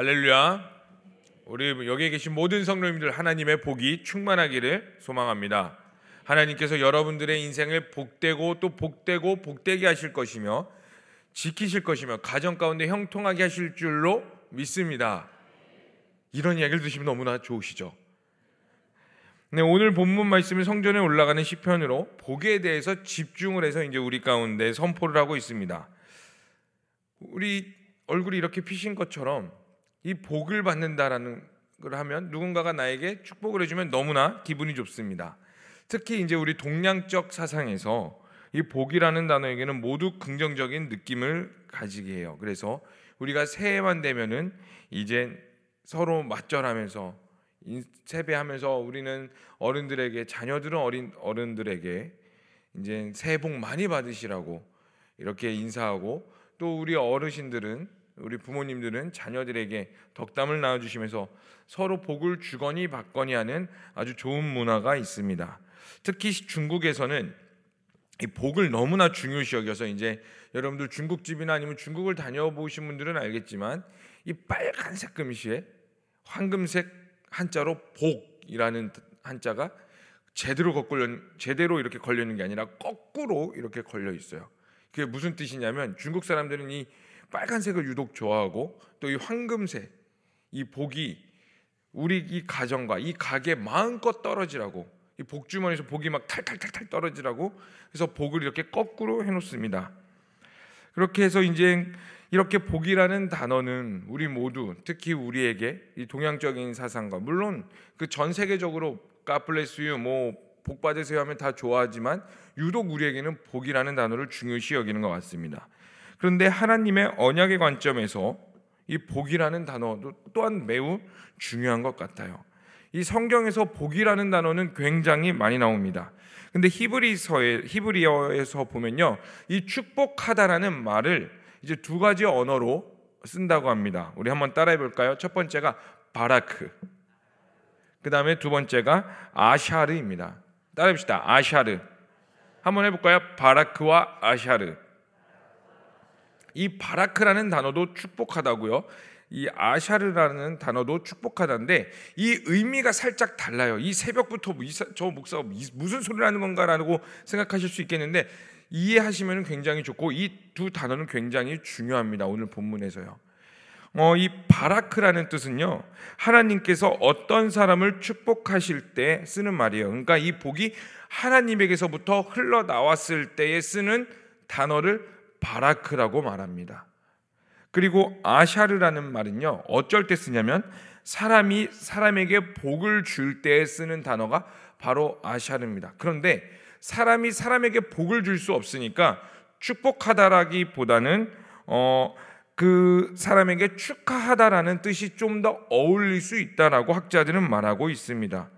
할렐루야. 우리 여기에 계신 모든 성도님들 하나님의 복이 충만하기를 소망합니다. 하나님께서 여러분들의 인생을 복되고 또 복되고 복되게 하실 것이며 지키실 것이며 가정 가운데 형통하게 하실 줄로 믿습니다. 이런 이야기를 드시면 너무나 좋으시죠. 네, 오늘 본문 말씀은 성전에 올라가는 시편으로 복에 대해서 집중을 해서 이제 우리 가운데 선포를 하고 있습니다. 우리 얼굴이 이렇게 피신 것처럼 이 복을 받는다라는 걸 하면 누군가가 나에게 축복을 해주면 너무나 기분이 좋습니다. 특히 이제 우리 동양적 사상에서 이 복이라는 단어에게는 모두 긍정적인 느낌을 가지게 해요. 그래서 우리가 새해만 되면은 이제 서로 맞절하면서 세배하면서 우리는 어른들에게 자녀들은 어린 어른들에게 이제 새해 복 많이 받으시라고 이렇게 인사하고 또 우리 어르신들은 우리 부모님들은 자녀들에게 덕담을 나눠주시면서 서로 복을 주거니 받거니 하는 아주 좋은 문화가 있습니다. 특히 중국에서는 이 복을 너무나 중요시 여겨서 이제 여러분들 중국집이나 아니면 중국을 다녀보신 분들은 알겠지만 이 빨간색 금시에 황금색 한자로 복이라는 한자가 제대로 걸려 제대로 이렇게 걸려 있는 게 아니라 거꾸로 이렇게 걸려 있어요. 그게 무슨 뜻이냐면 중국 사람들은 이 빨간색을 유독 좋아하고 또 이 황금색 이 복이 우리 이 가정과 이 가게 마음껏 떨어지라고 이 복주머니에서 복이 막 탈탈탈탈 떨어지라고 그래서 복을 이렇게 거꾸로 해놓습니다. 그렇게 해서 이제 이렇게 복이라는 단어는 우리 모두 특히 우리에게 이 동양적인 사상과 물론 그 전 세계적으로 가플레스유 뭐복 받으세요 하면 다 좋아하지만 유독 우리에게는 복이라는 단어를 중요시 여기는 것 같습니다. 그런데 하나님의 언약의 관점에서 이 복이라는 단어도 또한 매우 중요한 것 같아요. 이 성경에서 복이라는 단어는 굉장히 많이 나옵니다. 근데 히브리서에 히브리어에서 보면요. 이 축복하다라는 말을 이제 두 가지 언어로 쓴다고 합니다. 우리 한번 따라해 볼까요? 첫 번째가 바라크. 그다음에 두 번째가 아샤르입니다. 따라해 봅시다. 아샤르. 한번 해 볼까요? 바라크와 아샤르. 이 바라크라는 단어도 축복하다고요. 이 아샤르라는 단어도 축복하다인데 이 의미가 살짝 달라요. 이 새벽부터 뭐저 목사가 무슨 소리를 하는 건가라고 생각하실 수 있겠는데 이해하시면 굉장히 좋고 이 두 단어는 굉장히 중요합니다. 오늘 본문에서요. 어, 이 바라크라는 뜻은요 하나님께서 어떤 사람을 축복하실 때 쓰는 말이에요. 그러니까 이 복이 하나님에게서부터 흘러 나왔을 때에 쓰는 단어를 바라크라고 말합니다. 그리고 아샤르라는 말은요 어쩔 때 쓰냐면 사람이 사람에게 복을 줄 때 쓰는 단어가 바로 아샤르입니다. 그런데 사람이 사람에게 복을 줄 수 없으니까 축복하다라기보다는 어, 그 사람에게 축하하다라는 뜻이 좀 더 어울릴 수 있다라고 학자들은 말하고 있습니다.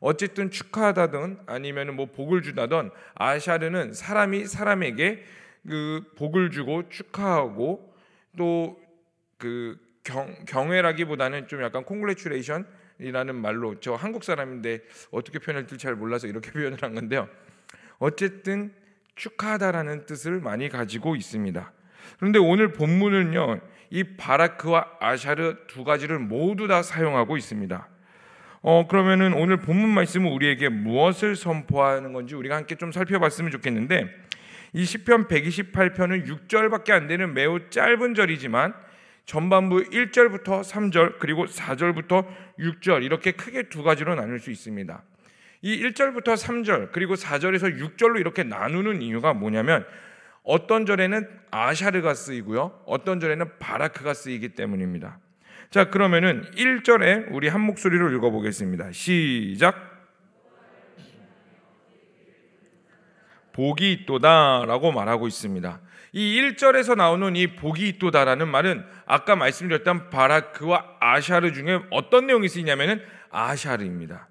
어쨌든 축하하다든 아니면 뭐 복을 주다든 아샤르는 사람이 사람에게 그 복을 주고 축하하고 또그 경외라기보다는 좀 약간 콩글레츄레이션이라는 말로 저 한국 사람인데 어떻게 표현할지 잘 몰라서 이렇게 표현을 한 건데요. 어쨌든 축하하다라는 뜻을 많이 가지고 있습니다. 그런데 오늘 본문은요, 이 바라크와 아샤르 두 가지를 모두 다 사용하고 있습니다. 어, 그러면은 오늘 본문 말씀은 우리에게 무엇을 선포하는 건지 우리가 함께 좀 살펴봤으면 좋겠는데 이 시편 128편은 6절밖에 안 되는 매우 짧은 절이지만 전반부 1절부터 3절 그리고 4절부터 6절 이렇게 크게 두 가지로 나눌 수 있습니다. 이 1절부터 3절 그리고 4절에서 6절로 이렇게 나누는 이유가 뭐냐면 어떤 절에는 아샤르가 쓰이고요. 어떤 절에는 바라크가 쓰이기 때문입니다. 자, 그러면은 1절에 우리 한 목소리로 읽어 보겠습니다. 시작. 복이 있도다라고 말하고 있습니다. 이 1절에서 나오는 이 복이 있도다라는 말은 아까 말씀드렸던 바라크와 아샤르 중에 어떤 내용이 쓰이냐면은 아샤르입니다.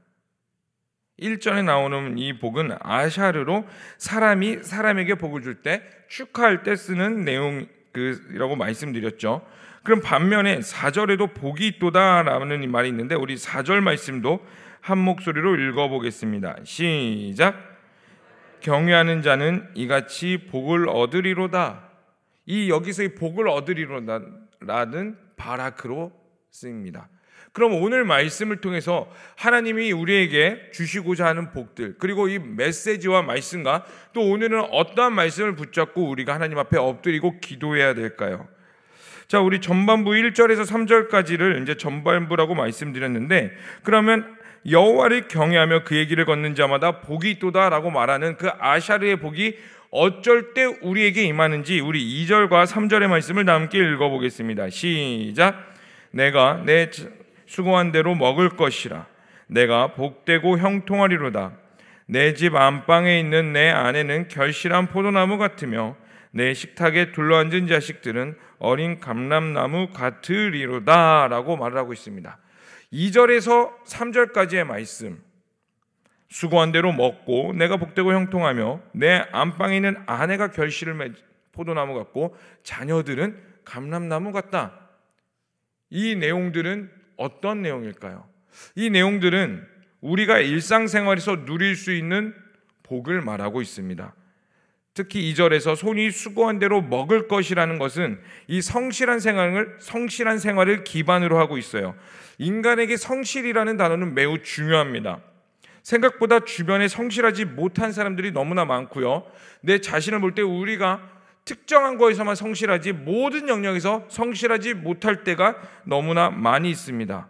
1절에 나오는 이 복은 아샤르로 사람이 사람에게 복을 줄 때 축하할 때 쓰는 내용이라고 말씀드렸죠. 그럼 반면에 4절에도 복이 있도다라는 말이 있는데 우리 4절 말씀도 한 목소리로 읽어 보겠습니다. 시작. 경외하는 자는 이같이 복을 얻으리로다. 이 여기서 이 복을 얻으리로다라는 바라크로 쓰입니다. 그럼 오늘 말씀을 통해서 하나님이 우리에게 주시고자 하는 복들 그리고 이 메시지와 말씀과 또 오늘은 어떠한 말씀을 붙잡고 우리가 하나님 앞에 엎드리고 기도해야 될까요? 자, 우리 전반부 1절에서 3절까지를 이제 전반부라고 말씀드렸는데 그러면 여호와를 경외하며 그의 길을 걷는 자마다 복이 있도다라고 말하는 그 아샤르의 복이 어쩔 때 우리에게 임하는지 우리 2절과 3절의 말씀을 함께 읽어보겠습니다. 시작. 내가 내 수고한 대로 먹을 것이라. 내가 복되고 형통하리로다. 내 집 안방에 있는 내 아내는 결실한 포도나무 같으며 내 식탁에 둘러앉은 자식들은 어린 감람나무 같으리로다라고 말을 하고 있습니다. 2절에서 3절까지의 말씀. 수고한 대로 먹고 내가 복되고 형통하며 내 안방에 있는 아내가 결실을 맺 포도나무 같고 자녀들은 감람나무 같다. 이 내용들은 어떤 내용일까요? 이 내용들은 우리가 일상생활에서 누릴 수 있는 복을 말하고 있습니다. 특히 2절에서 손이 수고한 대로 먹을 것이라는 것은 이 성실한 생활을 성실한 생활을 기반으로 하고 있어요. 인간에게 성실이라는 단어는 매우 중요합니다. 생각보다 주변에 성실하지 못한 사람들이 너무나 많고요. 내 자신을 볼 때 우리가 특정한 거에서만 성실하지 모든 영역에서 성실하지 못할 때가 너무나 많이 있습니다.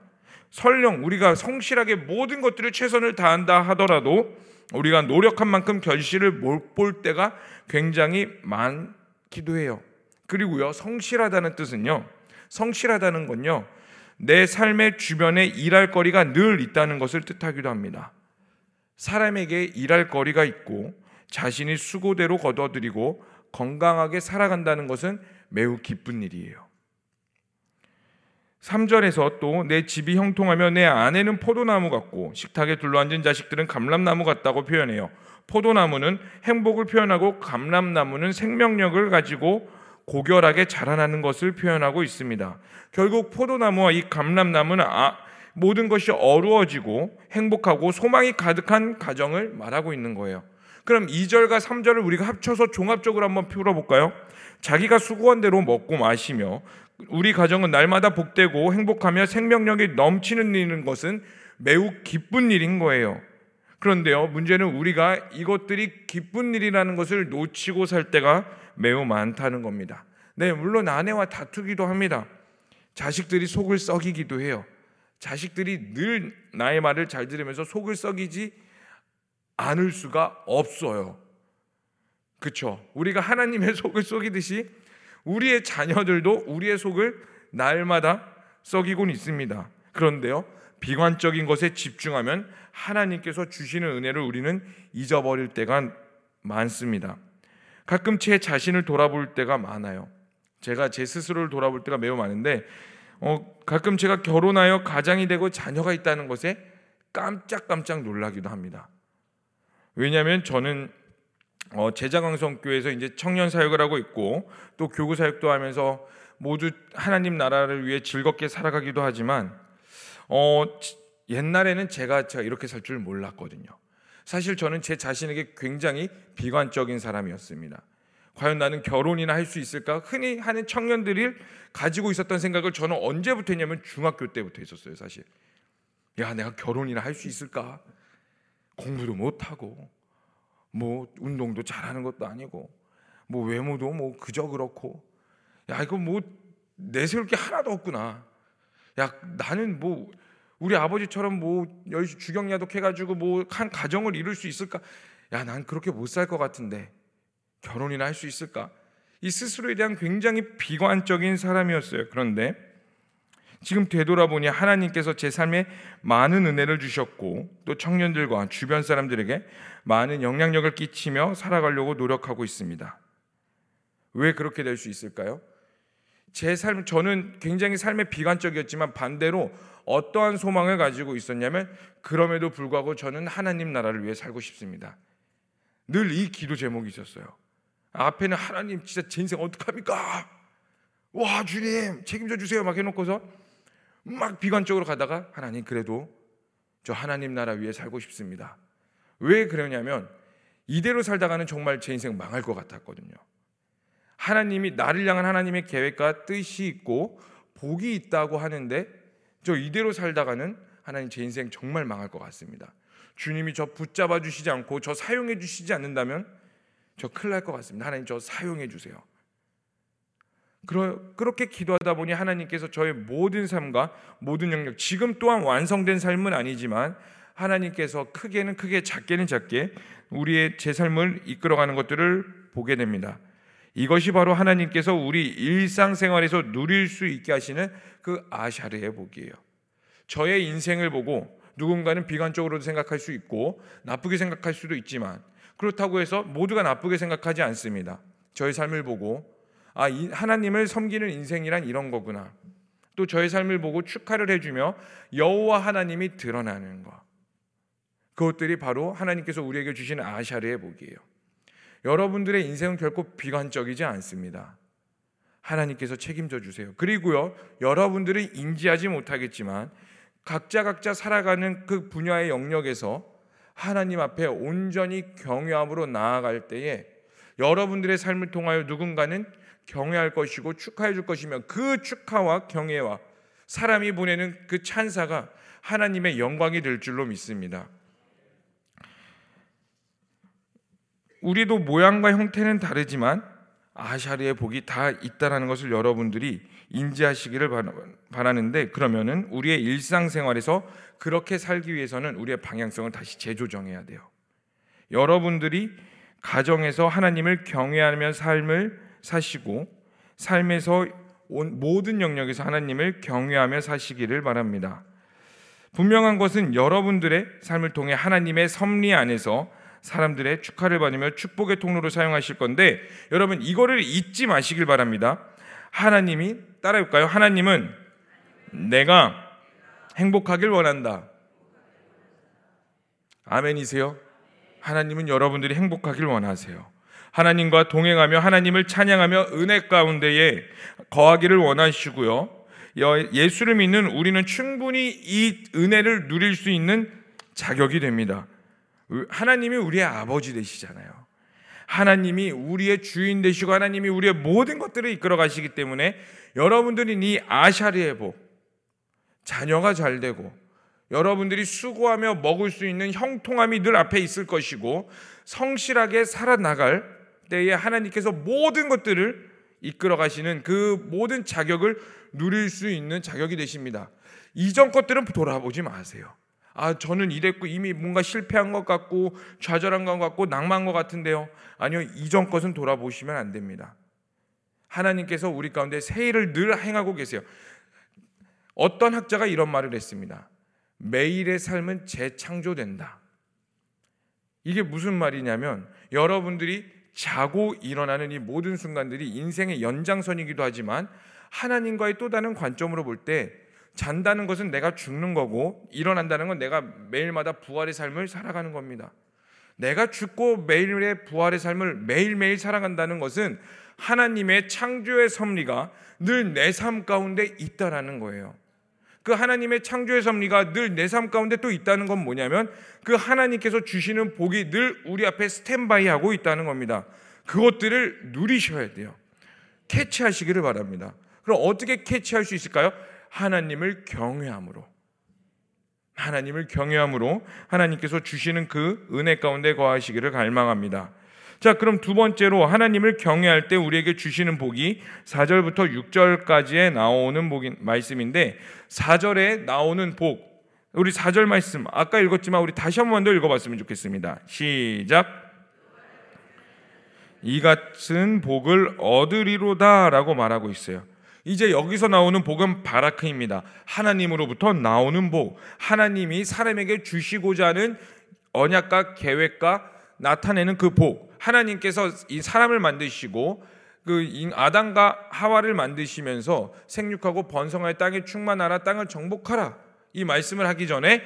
설령 우리가 성실하게 모든 것들을 최선을 다한다 하더라도 우리가 노력한 만큼 결실을 못 볼 때가 굉장히 많기도 해요. 그리고요, 성실하다는 뜻은요, 성실하다는 건요, 내 삶의 주변에 일할 거리가 늘 있다는 것을 뜻하기도 합니다. 사람에게 일할 거리가 있고 자신이 수고대로 거둬들이고 건강하게 살아간다는 것은 매우 기쁜 일이에요. 3절에서 또 내 집이 형통하며 내 아내는 포도나무 같고 식탁에 둘러앉은 자식들은 감람나무 같다고 표현해요. 포도나무는 행복을 표현하고 감람나무는 생명력을 가지고 고결하게 자라나는 것을 표현하고 있습니다. 결국 포도나무와 이 감람나무는 아, 모든 것이 어루어지고 행복하고 소망이 가득한 가정을 말하고 있는 거예요. 그럼 2절과 3절을 우리가 합쳐서 종합적으로 한번 풀어볼까요? 자기가 수고한 대로 먹고 마시며 우리 가정은 날마다 복되고 행복하며 생명력이 넘치는 일인 것은 매우 기쁜 일인 거예요. 그런데요, 문제는 우리가 이것들이 기쁜 일이라는 것을 놓치고 살 때가 매우 많다는 겁니다. 네, 물론 아내와 다투기도 합니다. 자식들이 속을 썩이기도 해요. 자식들이 늘 나의 말을 잘 들으면서 속을 썩이지 않을 수가 없어요. 그렇죠? 우리가 하나님의 속을 썩이듯이 우리의 자녀들도 우리의 속을 날마다 썩이곤 있습니다. 그런데요, 비관적인 것에 집중하면 하나님께서 주시는 은혜를 우리는 잊어버릴 때가 많습니다. 가끔 제 자신을 돌아볼 때가 많아요. 제가 제 스스로를 돌아볼 때가 매우 많은데, 어, 가끔 제가 결혼하여 가장이 되고 자녀가 있다는 것에 깜짝깜짝 놀라기도 합니다. 왜냐하면 저는 어, 제자강성교회에서 이제 청년 사역을 하고 있고 또 교구 사역도 하면서 모두 하나님 나라를 위해 즐겁게 살아가기도 하지만 어, 옛날에는 제가 제가 이렇게 살 줄 몰랐거든요. 사실 저는 제 자신에게 굉장히 비관적인 사람이었습니다. 과연 나는 결혼이나 할 수 있을까? 흔히 하는 청년들이 가지고 있었던 생각을 저는 언제부터 했냐면 중학교 때부터 했었어요, 사실. 야, 내가 결혼이나 할 수 있을까? 공부도 못 하고 뭐 운동도 잘하는 것도 아니고 뭐 외모도 뭐 그저 그렇고 야 이거 뭐 내세울 게 하나도 없구나. 야 나는 뭐 우리 아버지처럼 뭐 주경야독 해가지고 뭐 한 가정을 이룰 수 있을까? 야 난 그렇게 못 살 것 같은데 결혼이나 할 수 있을까? 이 스스로에 대한 굉장히 비관적인 사람이었어요. 그런데 지금 되돌아보니 하나님께서 제 삶에 많은 은혜를 주셨고 또 청년들과 주변 사람들에게 많은 영향력을 끼치며 살아가려고 노력하고 있습니다. 왜 그렇게 될 수 있을까요? 제 삶, 저는 굉장히 삶에 비관적이었지만 반대로 어떠한 소망을 가지고 있었냐면 그럼에도 불구하고 저는 하나님 나라를 위해 살고 싶습니다. 늘 이 기도 제목이 있었어요. 앞에는 하나님 진짜 제 인생 어떡합니까? 와 주님 책임져 주세요 막 해놓고서 막 비관적으로 가다가 하나님 그래도 저 하나님 나라 위에 살고 싶습니다. 왜 그러냐면 이대로 살다가는 정말 제 인생 망할 것 같았거든요. 하나님이 나를 향한 하나님의 계획과 뜻이 있고 복이 있다고 하는데 저 이대로 살다가는 하나님 제 인생 정말 망할 것 같습니다. 주님이 저 붙잡아 주시지 않고 저 사용해 주시지 않는다면 저 큰일 날 것 같습니다. 하나님 저 사용해 주세요. 그렇게 기도하다 보니 하나님께서 저의 모든 삶과 모든 영역, 지금 또한 완성된 삶은 아니지만 하나님께서 크게는 크게 작게는 작게 우리의 제 삶을 이끌어가는 것들을 보게 됩니다. 이것이 바로 하나님께서 우리 일상생활에서 누릴 수 있게 하시는 그 아샤르의 복이에요. 저의 인생을 보고 누군가는 비관적으로도 생각할 수 있고 나쁘게 생각할 수도 있지만 그렇다고 해서 모두가 나쁘게 생각하지 않습니다. 저의 삶을 보고 아 하나님을 섬기는 인생이란 이런 거구나. 또 저의 삶을 보고 축하를 해주며 여호와 하나님이 드러나는 것. 그것들이 바로 하나님께서 우리에게 주시는 아샤르의 복이에요. 여러분들의 인생은 결코 비관적이지 않습니다. 하나님께서 책임져 주세요. 그리고요, 여러분들이 인지하지 못하겠지만 각자 각자 살아가는 그 분야의 영역에서 하나님 앞에 온전히 경외함으로 나아갈 때에 여러분들의 삶을 통하여 누군가는 경외할 것이고 축하해 줄 것이며 그 축하와 경외와 사람이 보내는 그 찬사가 하나님의 영광이 될 줄로 믿습니다. 우리도 모양과 형태는 다르지만 아샤리의 복이 다 있다라는 것을 여러분들이 인지하시기를 바라는데 그러면은 우리의 일상생활에서 그렇게 살기 위해서는 우리의 방향성을 다시 재조정해야 돼요. 여러분들이 가정에서 하나님을 경외하며 삶을 사시고 삶에서 모든 영역에서 하나님을 경외하며 사시기를 바랍니다. 분명한 것은 여러분들의 삶을 통해 하나님의 섭리 안에서 사람들의 축하를 받으며 축복의 통로로 사용하실 건데 여러분 이거를 잊지 마시길 바랍니다. 하나님이 따라해볼까요? 하나님은 내가 행복하길 원한다. 아멘이세요? 하나님은 여러분들이 행복하길 원하세요. 하나님과 동행하며 하나님을 찬양하며 은혜 가운데에 거하기를 원하시고요. 예수를 믿는 우리는 충분히 이 은혜를 누릴 수 있는 자격이 됩니다. 하나님이 우리의 아버지 되시잖아요. 하나님이 우리의 주인 되시고 하나님이 우리의 모든 것들을 이끌어 가시기 때문에 여러분들이 이 아샤리의 복, 자녀가 잘 되고 여러분들이 수고하며 먹을 수 있는 형통함이 늘 앞에 있을 것이고 성실하게 살아나갈 때에 하나님께서 모든 것들을 이끌어 가시는 그 모든 자격을 누릴 수 있는 자격이 되십니다. 이전 것들은 돌아보지 마세요. 아, 저는 이랬고 이미 뭔가 실패한 것 같고 좌절한 것 같고 낭만한 것 같은데요. 아니요, 이전 것은 돌아보시면 안 됩니다. 하나님께서 우리 가운데 새 일을 늘 행하고 계세요. 어떤 학자가 이런 말을 했습니다. 매일의 삶은 재창조된다. 이게 무슨 말이냐면 여러분들이 자고 일어나는 이 모든 순간들이 인생의 연장선이기도 하지만 하나님과의 또 다른 관점으로 볼 때 잔다는 것은 내가 죽는 거고 일어난다는 건 내가 매일마다 부활의 삶을 살아가는 겁니다. 내가 죽고 매일의 부활의 삶을 매일매일 살아간다는 것은 하나님의 창조의 섭리가 늘 내 삶 가운데 있다라는 거예요. 그 하나님의 창조의 섭리가 늘 내 삶 가운데 또 있다는 건 뭐냐면 그 하나님께서 주시는 복이 늘 우리 앞에 스탠바이 하고 있다는 겁니다. 그것들을 누리셔야 돼요. 캐치하시기를 바랍니다. 그럼 어떻게 캐치할 수 있을까요? 하나님을 경외함으로 하나님을 경외함으로 하나님께서 주시는 그 은혜 가운데 거하시기를 갈망합니다. 자, 그럼 두 번째로 하나님을 경외할 때 우리에게 주시는 복이 4절부터 6절까지에 나오는 복인 말씀인데 4절에 나오는 복 우리 4절 말씀 아까 읽었지만 우리 다시 한 번 더 읽어 봤으면 좋겠습니다. 시작. 이 같은 복을 얻으리로다라고 말하고 있어요. 이제 여기서 나오는 복은 바라크입니다. 하나님으로부터 나오는 복. 하나님이 사람에게 주시고자 하는 언약과 계획과 나타내는 그 복. 하나님께서 이 사람을 만드시고 그 아담과 하와를 만드시면서 생육하고 번성하여 땅에 충만하라 땅을 정복하라 이 말씀을 하기 전에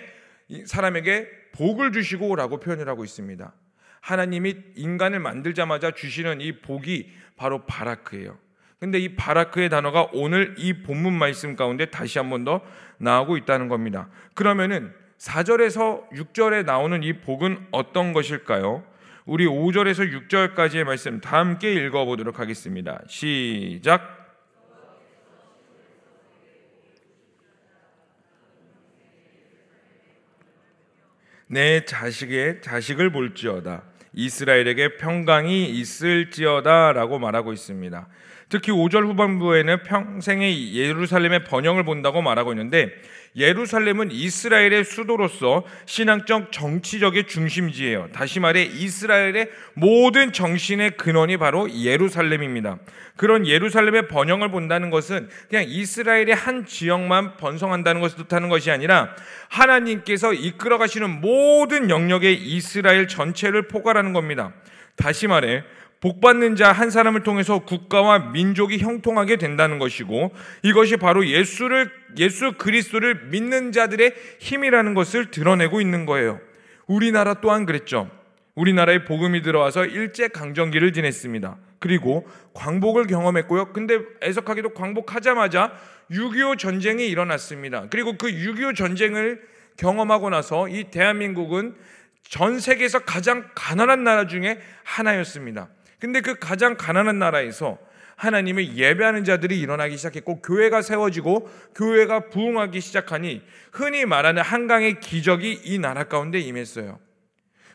사람에게 복을 주시고라고 표현을 하고 있습니다. 하나님이 인간을 만들자마자 주시는 이 복이 바로 바라크예요. 근데 이 바라크의 단어가 오늘 이 본문 말씀 가운데 다시 한 번 더 나오고 있다는 겁니다. 그러면은 4절에서 6절에 나오는 이 복은 어떤 것일까요? 우리 5절에서 6절까지의 말씀 다 함께 읽어 보도록 하겠습니다. 시작. 내 자식의 자식을 볼지어다 이스라엘에게 평강이 있을지어다라고 말하고 있습니다. 특히 5절 후반부에는 평생의 예루살렘의 번영을 본다고 말하고 있는데 예루살렘은 이스라엘의 수도로서 신앙적 정치적의 중심지예요. 다시 말해 이스라엘의 모든 정신의 근원이 바로 예루살렘입니다. 그런 예루살렘의 번영을 본다는 것은 그냥 이스라엘의 한 지역만 번성한다는 것을 뜻하는 것이 아니라 하나님께서 이끌어 가시는 모든 영역의 이스라엘 전체를 포괄하는 겁니다. 다시 말해 복받는 자 한 사람을 통해서 국가와 민족이 형통하게 된다는 것이고 이것이 바로 예수를 예수 그리스도를 믿는 자들의 힘이라는 것을 드러내고 있는 거예요. 우리나라 또한 그랬죠. 우리나라에 복음이 들어와서 일제 강점기를 지냈습니다. 그리고 광복을 경험했고요. 근데 애석하게도 광복하자마자 6.25 전쟁이 일어났습니다. 그리고 그 6.25 전쟁을 경험하고 나서 이 대한민국은 전 세계에서 가장 가난한 나라 중에 하나였습니다. 근데 그 가장 가난한 나라에서 하나님을 예배하는 자들이 일어나기 시작했고 교회가 세워지고 교회가 부흥하기 시작하니 흔히 말하는 한강의 기적이 이 나라 가운데 임했어요.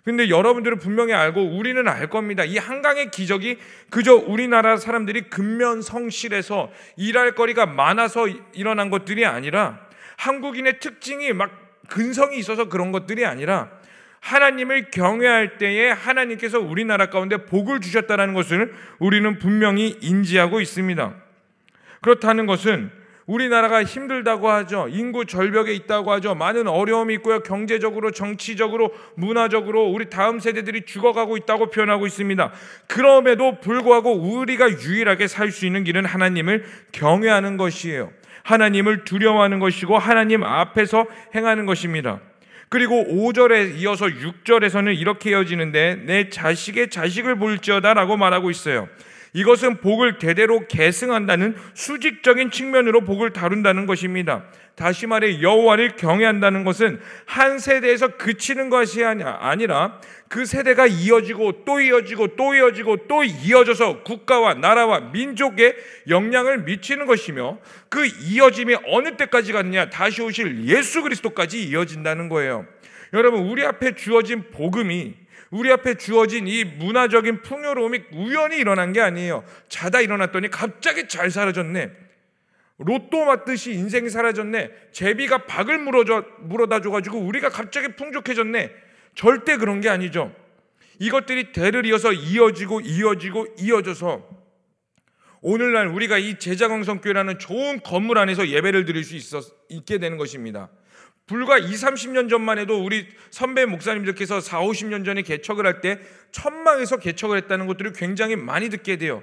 근데 여러분들은 분명히 알고 우리는 알 겁니다. 이 한강의 기적이 그저 우리나라 사람들이 근면 성실해서 일할 거리가 많아서 일어난 것들이 아니라 한국인의 특징이 막 근성이 있어서 그런 것들이 아니라 하나님을 경외할 때에 하나님께서 우리나라 가운데 복을 주셨다는 것을 우리는 분명히 인지하고 있습니다. 그렇다는 것은 우리나라가 힘들다고 하죠. 인구 절벽에 있다고 하죠. 많은 어려움이 있고요. 경제적으로, 정치적으로, 문화적으로 우리 다음 세대들이 죽어가고 있다고 표현하고 있습니다. 그럼에도 불구하고 우리가 유일하게 살 수 있는 길은 하나님을 경외하는 것이에요. 하나님을 두려워하는 것이고 하나님 앞에서 행하는 것입니다. 그리고 5절에 이어서 6절에서는 이렇게 이어지는데 내 자식의 자식을 볼지어다라고 말하고 있어요. 이것은 복을 대대로 계승한다는 수직적인 측면으로 복을 다룬다는 것입니다. 다시 말해 여호와를 경외한다는 것은 한 세대에서 그치는 것이 아니라 그 세대가 이어지고 또 이어지고 또 이어지고 또 이어져서 국가와 나라와 민족에 영향을 미치는 것이며 그 이어짐이 어느 때까지 갔느냐 다시 오실 예수 그리스도까지 이어진다는 거예요. 여러분 우리 앞에 주어진 복음이 우리 앞에 주어진 이 문화적인 풍요로움이 우연히 일어난 게 아니에요. 자다 일어났더니 갑자기 잘 사라졌네. 로또 맞듯이 인생이 사라졌네. 제비가 박을 물어줘, 물어다 줘가지고 우리가 갑자기 풍족해졌네. 절대 그런 게 아니죠. 이것들이 대를 이어서 이어지고 이어지고 이어져서 오늘날 우리가 이 제자광성교회라는 좋은 건물 안에서 예배를 드릴 수 있어, 있게 되는 것입니다. 불과 2, 30년 전만 해도 우리 선배 목사님들께서 4, 50년 전에 개척을 할 때 천막에서 개척을 했다는 것들을 굉장히 많이 듣게 돼요.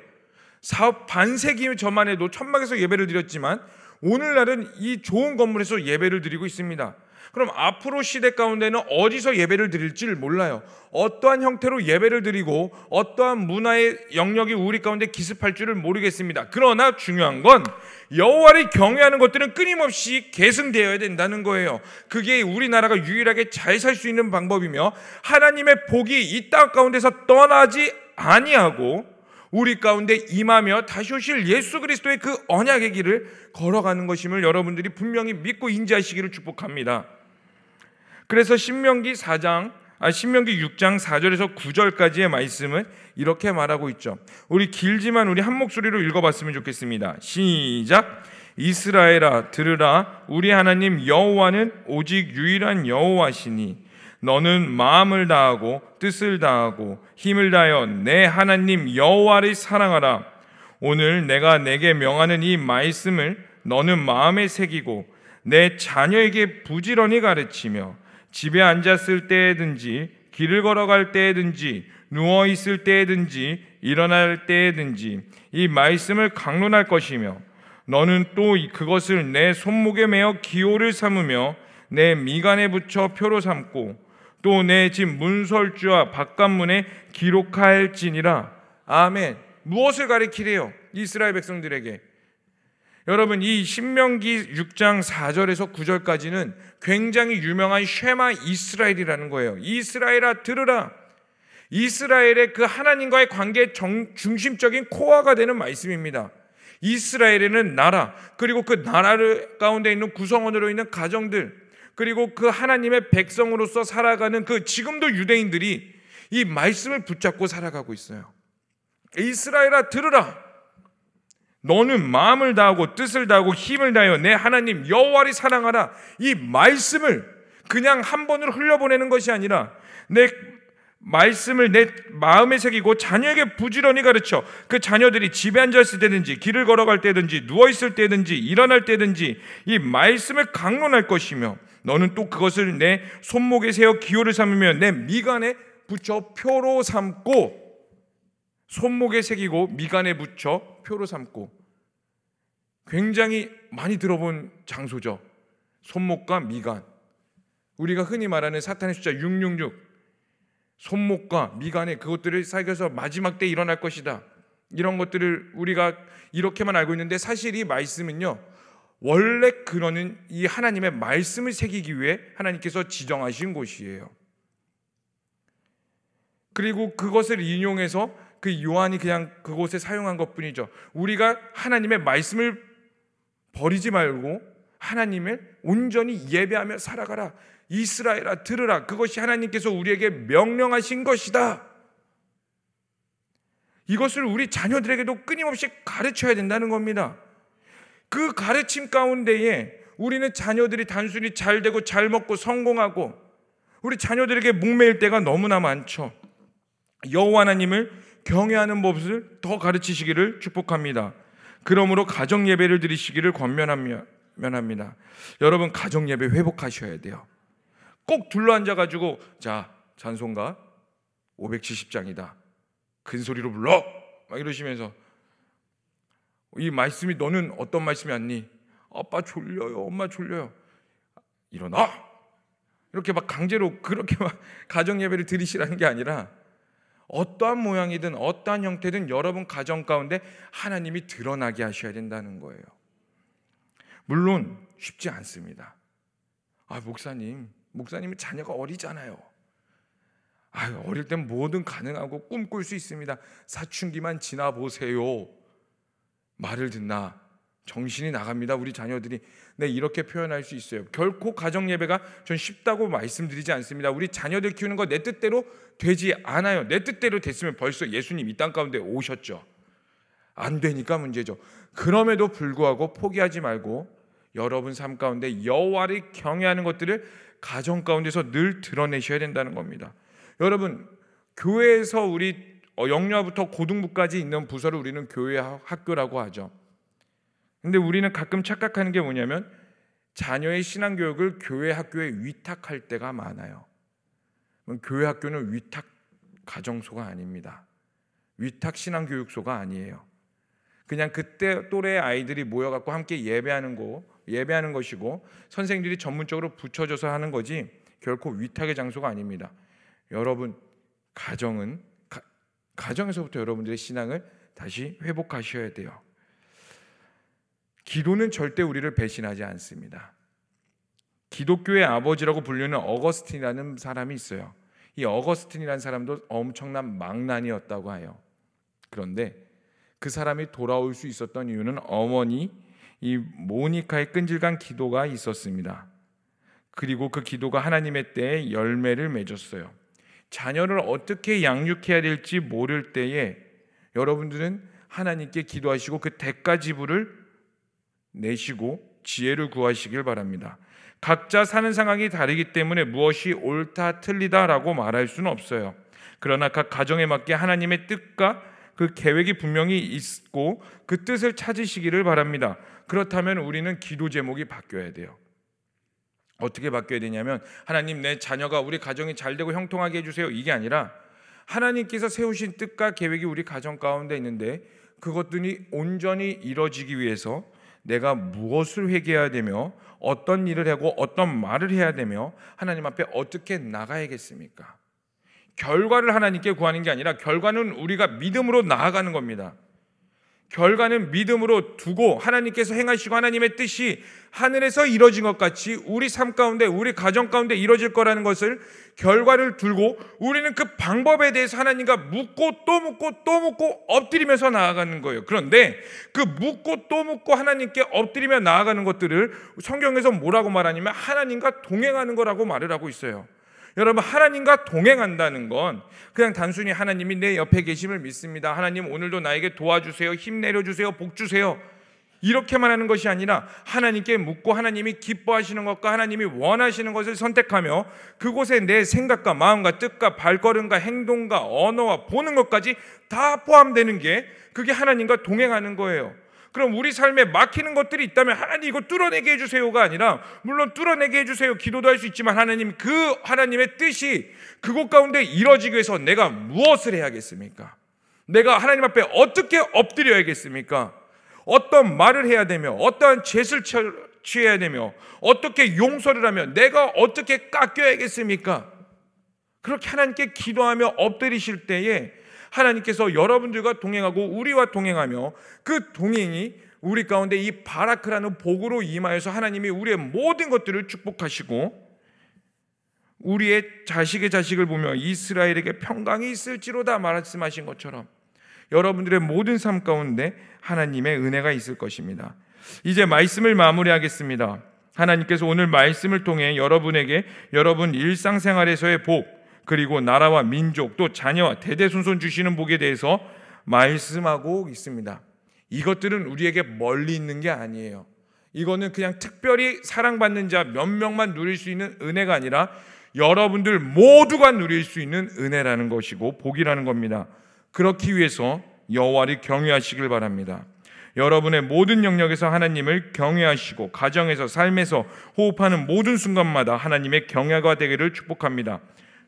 사업 반세기 전만 해도 천막에서 예배를 드렸지만 오늘날은 이 좋은 건물에서 예배를 드리고 있습니다. 그럼 앞으로 시대 가운데는 어디서 예배를 드릴지를 몰라요. 어떠한 형태로 예배를 드리고 어떠한 문화의 영역이 우리 가운데 기습할 줄을 모르겠습니다. 그러나 중요한 건 여호와를 경외하는 것들은 끊임없이 계승되어야 된다는 거예요. 그게 우리나라가 유일하게 잘 살 수 있는 방법이며 하나님의 복이 이 땅 가운데서 떠나지 아니하고 우리 가운데 임하며 다시 오실 예수 그리스도의 그 언약의 길을 걸어가는 것임을 여러분들이 분명히 믿고 인지하시기를 축복합니다. 그래서 신명기 4장 아, 신명기 6장 4절에서 9절까지의 말씀은 이렇게 말하고 있죠. 우리 길지만 우리 한 목소리로 읽어봤으면 좋겠습니다. 시작. 이스라엘아 들으라 우리 하나님 여호와는 오직 유일한 여호와시니 너는 마음을 다하고 뜻을 다하고 힘을 다하여 내 하나님 여호와를 사랑하라. 오늘 내가 내게 명하는 이 말씀을 너는 마음에 새기고 내 자녀에게 부지런히 가르치며 집에 앉았을 때든지 길을 걸어갈 때든지 누워 있을 때든지 일어날 때든지 이 말씀을 강론할 것이며 너는 또 그것을 내 손목에 매어 기호를 삼으며 내 미간에 붙여 표로 삼고 또 내 집 문설주와 바깥문에 기록할지니라. 아멘. 무엇을 가리키래요? 이스라엘 백성들에게 여러분 이 신명기 6장 4절에서 9절까지는 굉장히 유명한 쉐마 이스라엘이라는 거예요. 이스라엘아 들으라. 이스라엘의 그 하나님과의 관계 정, 중심적인 코어가 되는 말씀입니다. 이스라엘에는 나라 그리고 그 나라를 가운데 있는 구성원으로 있는 가정들 그리고 그 하나님의 백성으로서 살아가는 그 지금도 유대인들이 이 말씀을 붙잡고 살아가고 있어요. 이스라엘아 들으라. 너는 마음을 다하고 뜻을 다하고 힘을 다하여 내 하나님 여호와를 사랑하라. 이 말씀을 그냥 한 번으로 흘려보내는 것이 아니라 내 말씀을 내 마음에 새기고 자녀에게 부지런히 가르쳐 그 자녀들이 집에 앉았을 때든지 길을 걸어갈 때든지 누워 있을 때든지 일어날 때든지 이 말씀을 강론할 것이며 너는 또 그것을 내 손목에 세워 기호를 삼으며 내 미간에 붙여 표로 삼고 손목에 새기고 미간에 붙여 표로 삼고 굉장히 많이 들어본 장소죠. 손목과 미간. 우리가 흔히 말하는 사탄의 숫자 666. 손목과 미간에 그것들을 사귀어서 마지막 때 일어날 것이다. 이런 것들을 우리가 이렇게만 알고 있는데 사실 이 말씀은요. 원래 그러는 이 하나님의 말씀을 새기기 위해 하나님께서 지정하신 곳이에요. 그리고 그것을 인용해서 그 요한이 그냥 그곳에 사용한 것 뿐이죠. 우리가 하나님의 말씀을 버리지 말고 하나님을 온전히 예배하며 살아가라. 이스라엘아 들으라. 그것이 하나님께서 우리에게 명령하신 것이다. 이것을 우리 자녀들에게도 끊임없이 가르쳐야 된다는 겁니다. 그 가르침 가운데에 우리는 자녀들이 단순히 잘 되고 잘 먹고 성공하고 우리 자녀들에게 목매일 때가 너무나 많죠. 여호와 하나님을 경외하는 법을 더 가르치시기를 축복합니다. 그러므로 가정 예배를 드리시기를 권면합니다. 여러분 가정 예배 회복하셔야 돼요. 꼭 둘러앉아 가지고 자 찬송가 570장이다. 큰 소리로 불러 막 이러시면서 이 말씀이 너는 어떤 말씀이 아니? 아빠 졸려요. 엄마 졸려요. 일어나. 이렇게 막 강제로 그렇게 막 가정 예배를 드리시라는 게 아니라 어떠한 모양이든 어떠한 형태든 여러분 가정 가운데 하나님이 드러나게 하셔야 된다는 거예요. 물론 쉽지 않습니다. 아, 목사님, 목사님은 자녀가 어리잖아요. 아, 어릴 땐 뭐든 가능하고 꿈꿀 수 있습니다. 사춘기만 지나 보세요. 말을 듣나 정신이 나갑니다. 우리 자녀들이 네 이렇게 표현할 수 있어요. 결코 가정 예배가 전 쉽다고 말씀드리지 않습니다. 우리 자녀들 키우는 거 내 뜻대로 되지 않아요. 내 뜻대로 됐으면 벌써 예수님 이 땅 가운데 오셨죠. 안 되니까 문제죠. 그럼에도 불구하고 포기하지 말고 여러분 삶 가운데 여호와를 경외하는 것들을 가정 가운데서 늘 드러내셔야 된다는 겁니다. 여러분 교회에서 우리 영유아부터 고등부까지 있는 부서를 우리는 교회 학교라고 하죠. 근데 우리는 가끔 착각하는 게 뭐냐면 자녀의 신앙 교육을 교회 학교에 위탁할 때가 많아요. 교회 학교는 위탁 가정소가 아닙니다. 위탁 신앙 교육소가 아니에요. 그냥 그때 또래 아이들이 모여갖고 함께 예배하는 거, 예배하는 것이고 선생들이 전문적으로 붙여줘서 하는 거지 결코 위탁의 장소가 아닙니다. 여러분 가정은 가, 가정에서부터 여러분들의 신앙을 다시 회복하셔야 돼요. 기도는 절대 우리를 배신하지 않습니다. 기독교의 아버지라고 불리는 어거스틴이라는 사람이 있어요. 이 어거스틴이라는 사람도 엄청난 망난이었다고 해요. 그런데 그 사람이 돌아올 수 있었던 이유는 어머니 이 모니카의 끈질간 기도가 있었습니다. 그리고 그 기도가 하나님의 때에 열매를 맺었어요. 자녀를 어떻게 양육해야 될지 모를 때에 여러분들은 하나님께 기도하시고 그 대가 지불을 내시고 지혜를 구하시길 바랍니다. 각자 사는 상황이 다르기 때문에 무엇이 옳다 틀리다라고 말할 수는 없어요. 그러나 각 가정에 맞게 하나님의 뜻과 그 계획이 분명히 있고 그 뜻을 찾으시기를 바랍니다. 그렇다면 우리는 기도 제목이 바뀌어야 돼요. 어떻게 바뀌어야 되냐면 하나님 내 자녀가 우리 가정이 잘 되고 형통하게 해주세요. 이게 아니라 하나님께서 세우신 뜻과 계획이 우리 가정 가운데 있는데 그것들이 온전히 이뤄지기 위해서 내가 무엇을 회개해야 되며 어떤 일을 하고 어떤 말을 해야 되며 하나님 앞에 어떻게 나가야겠습니까? 결과를 하나님께 구하는 게 아니라 결과는 우리가 믿음으로 나아가는 겁니다. 결과는 믿음으로 두고 하나님께서 행하시고 하나님의 뜻이 하늘에서 이루어진 것 같이 우리 삶 가운데 우리 가정 가운데 이루어질 거라는 것을 결과를 들고 우리는 그 방법에 대해서 하나님과 묻고 또 묻고 또 묻고 엎드리면서 나아가는 거예요. 그런데 그 묻고 또 묻고 하나님께 엎드리며 나아가는 것들을 성경에서 뭐라고 말하냐면 하나님과 동행하는 거라고 말을 하고 있어요. 여러분 하나님과 동행한다는 건 그냥 단순히 하나님이 내 옆에 계심을 믿습니다. 하나님 오늘도 나에게 도와주세요. 힘 내려주세요. 복 주세요. 이렇게만 하는 것이 아니라 하나님께 묻고 하나님이 기뻐하시는 것과 하나님이 원하시는 것을 선택하며 그곳에 내 생각과 마음과 뜻과 발걸음과 행동과 언어와 보는 것까지 다 포함되는 게 그게 하나님과 동행하는 거예요. 그럼 우리 삶에 막히는 것들이 있다면 하나님 이거 뚫어내게 해주세요가 아니라 물론 뚫어내게 해주세요 기도도 할 수 있지만 하나님 그 하나님의 뜻이 그곳 가운데 이뤄지기 위해서 내가 무엇을 해야겠습니까? 내가 하나님 앞에 어떻게 엎드려야겠습니까? 어떤 말을 해야 되며 어떠한 죄를 취해야 되며 어떻게 용서를 하며 내가 어떻게 깎여야겠습니까? 그렇게 하나님께 기도하며 엎드리실 때에 하나님께서 여러분들과 동행하고 우리와 동행하며 그 동행이 우리 가운데 이 바라크라는 복으로 임하여서 하나님이 우리의 모든 것들을 축복하시고 우리의 자식의 자식을 보며 이스라엘에게 평강이 있을지로다 말씀하신 것처럼 여러분들의 모든 삶 가운데 하나님의 은혜가 있을 것입니다. 이제 말씀을 마무리하겠습니다. 하나님께서 오늘 말씀을 통해 여러분에게 여러분 일상생활에서의 복, 그리고 나라와 민족 또 자녀와 대대손손 주시는 복에 대해서 말씀하고 있습니다. 이것들은 우리에게 멀리 있는 게 아니에요. 이거는 그냥 특별히 사랑받는 자 몇 명만 누릴 수 있는 은혜가 아니라 여러분들 모두가 누릴 수 있는 은혜라는 것이고 복이라는 겁니다. 그렇기 위해서 여호와를 경외하시길 바랍니다. 여러분의 모든 영역에서 하나님을 경외하시고 가정에서 삶에서 호흡하는 모든 순간마다 하나님의 경외가 되기를 축복합니다.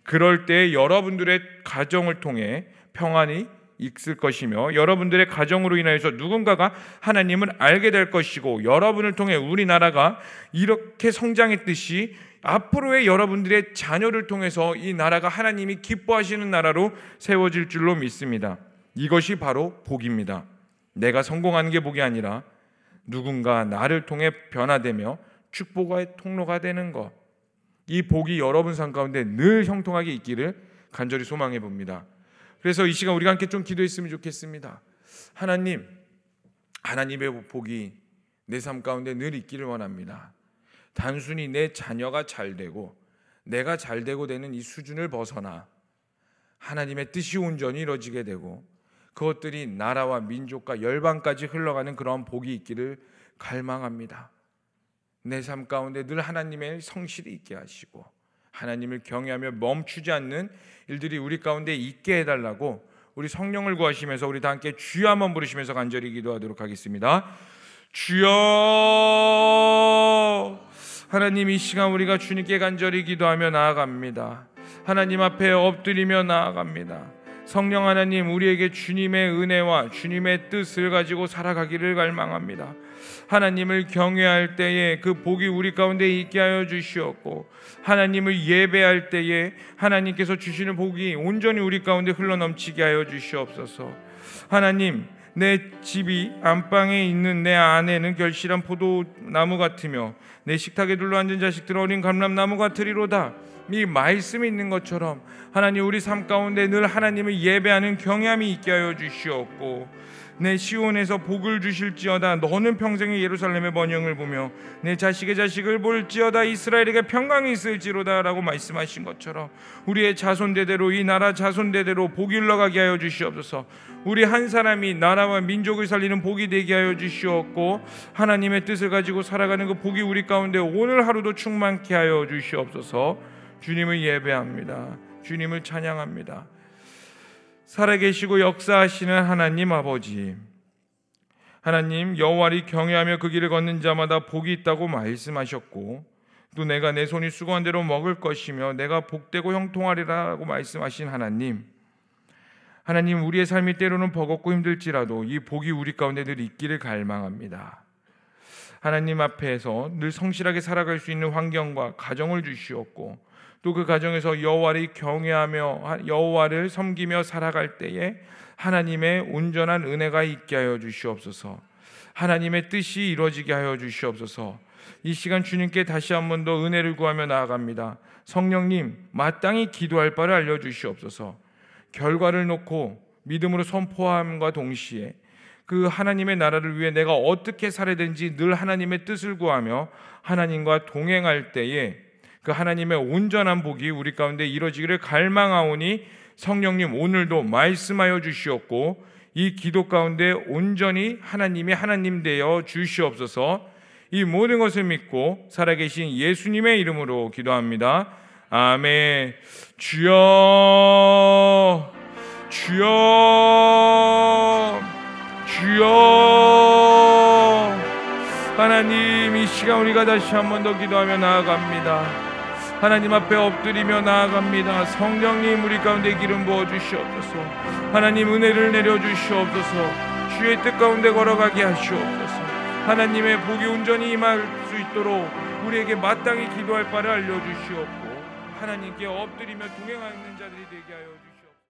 그럴 때 여러분들의 가정을 통해 평안이 있을 것이며 여러분들의 가정으로 인하여서 누군가가 하나님을 알게 될 것이고 여러분을 통해 우리나라가 이렇게 성장했듯이 앞으로의 여러분들의 자녀를 통해서 이 나라가 하나님이 기뻐하시는 나라로 세워질 줄로 믿습니다. 이것이 바로 복입니다. 내가 성공하는 게 복이 아니라 누군가 나를 통해 변화되며 축복의 통로가 되는 것. 이 복이 여러분 삶 가운데 늘 형통하게 있기를 간절히 소망해 봅니다. 그래서 이 시간 우리가 함께 좀 기도했으면 좋겠습니다. 하나님, 하나님의 복이 내 삶 가운데 늘 있기를 원합니다. 단순히 내 자녀가 잘 되고 내가 잘 되고 되는 이 수준을 벗어나 하나님의 뜻이 온전히 이루어지게 되고 그것들이 나라와 민족과 열방까지 흘러가는 그런 복이 있기를 갈망합니다. 내 삶 가운데 늘 하나님의 성실이 있게 하시고 하나님을 경외하며 멈추지 않는 일들이 우리 가운데 있게 해달라고 우리 성령을 구하시면서 우리 다 함께 주여 한번 부르시면서 간절히 기도하도록 하겠습니다. 주여 하나님 이 시간 우리가 주님께 간절히 기도하며 나아갑니다. 하나님 앞에 엎드리며 나아갑니다. 성령 하나님 우리에게 주님의 은혜와 주님의 뜻을 가지고 살아가기를 갈망합니다. 하나님을 경외할 때에 그 복이 우리 가운데 있게 하여 주시옵고 하나님을 예배할 때에 하나님께서 주시는 복이 온전히 우리 가운데 흘러넘치게 하여 주시옵소서. 하나님 내 집이 안방에 있는 내 아내는 결실한 포도나무 같으며 내 식탁에 둘러앉은 자식들 어린 감람나무 같으리로다. 이 말씀이 있는 것처럼 하나님 우리 삶 가운데 늘 하나님을 예배하는 경향이 있게 하여 주시옵고 내 시온에서 복을 주실지어다 너는 평생에 예루살렘의 번영을 보며 내 자식의 자식을 볼지어다 이스라엘에게 평강이 있을지로다라고 말씀하신 것처럼 우리의 자손 대대로 이 나라 자손 대대로 복이 흘러가게 하여 주시옵소서. 우리 한 사람이 나라와 민족을 살리는 복이 되게 하여 주시옵고 하나님의 뜻을 가지고 살아가는 그 복이 우리 가운데 오늘 하루도 충만케 하여 주시옵소서 주님을 예배합니다 주님을 찬양합니다 살아계시고 역사하시는 하나님 아버지 하나님 여호와를 경외하며 그 길을 걷는 자마다 복이 있다고 말씀하셨고 또 내가 내 손이 수고한 대로 먹을 것이며 내가 복되고 형통하리라고 말씀하신 하나님 하나님 우리의 삶이 때로는 버겁고 힘들지라도 이 복이 우리 가운데 늘 있기를 갈망합니다. 하나님 앞에서 늘 성실하게 살아갈 수 있는 환경과 가정을 주시옵고 또 그 가정에서 여호와를 경외하며 여호와를 섬기며 살아갈 때에 하나님의 온전한 은혜가 있게 하여 주시옵소서. 하나님의 뜻이 이루어지게 하여 주시옵소서. 이 시간 주님께 다시 한 번 더 은혜를 구하며 나아갑니다. 성령님, 마땅히 기도할 바를 알려 주시옵소서. 결과를 놓고 믿음으로 선포함과 동시에 그 하나님의 나라를 위해 내가 어떻게 살아야 되는지 늘 하나님의 뜻을 구하며 하나님과 동행할 때에 그 하나님의 온전한 복이 우리 가운데 이루어지기를 갈망하오니 성령님 오늘도 말씀하여 주시옵고 이 기도 가운데 온전히 하나님이 하나님 되어 주시옵소서 이 모든 것을 믿고 살아계신 예수님의 이름으로 기도합니다. 아멘. 주여, 주여, 주여. 하나님 이 시간 우리가 다시 한 번 더 기도하며 나아갑니다. 하나님 앞에 엎드리며 나아갑니다. 성령님 우리 가운데 기름 부어 주시옵소서. 하나님 은혜를 내려 주시옵소서. 주의 뜻 가운데 걸어가게 하시옵소서. 하나님의 복이 온전히 임할 수 있도록 우리에게 마땅히 기도할 바를 알려 주시옵고 하나님께 엎드리며 동행하는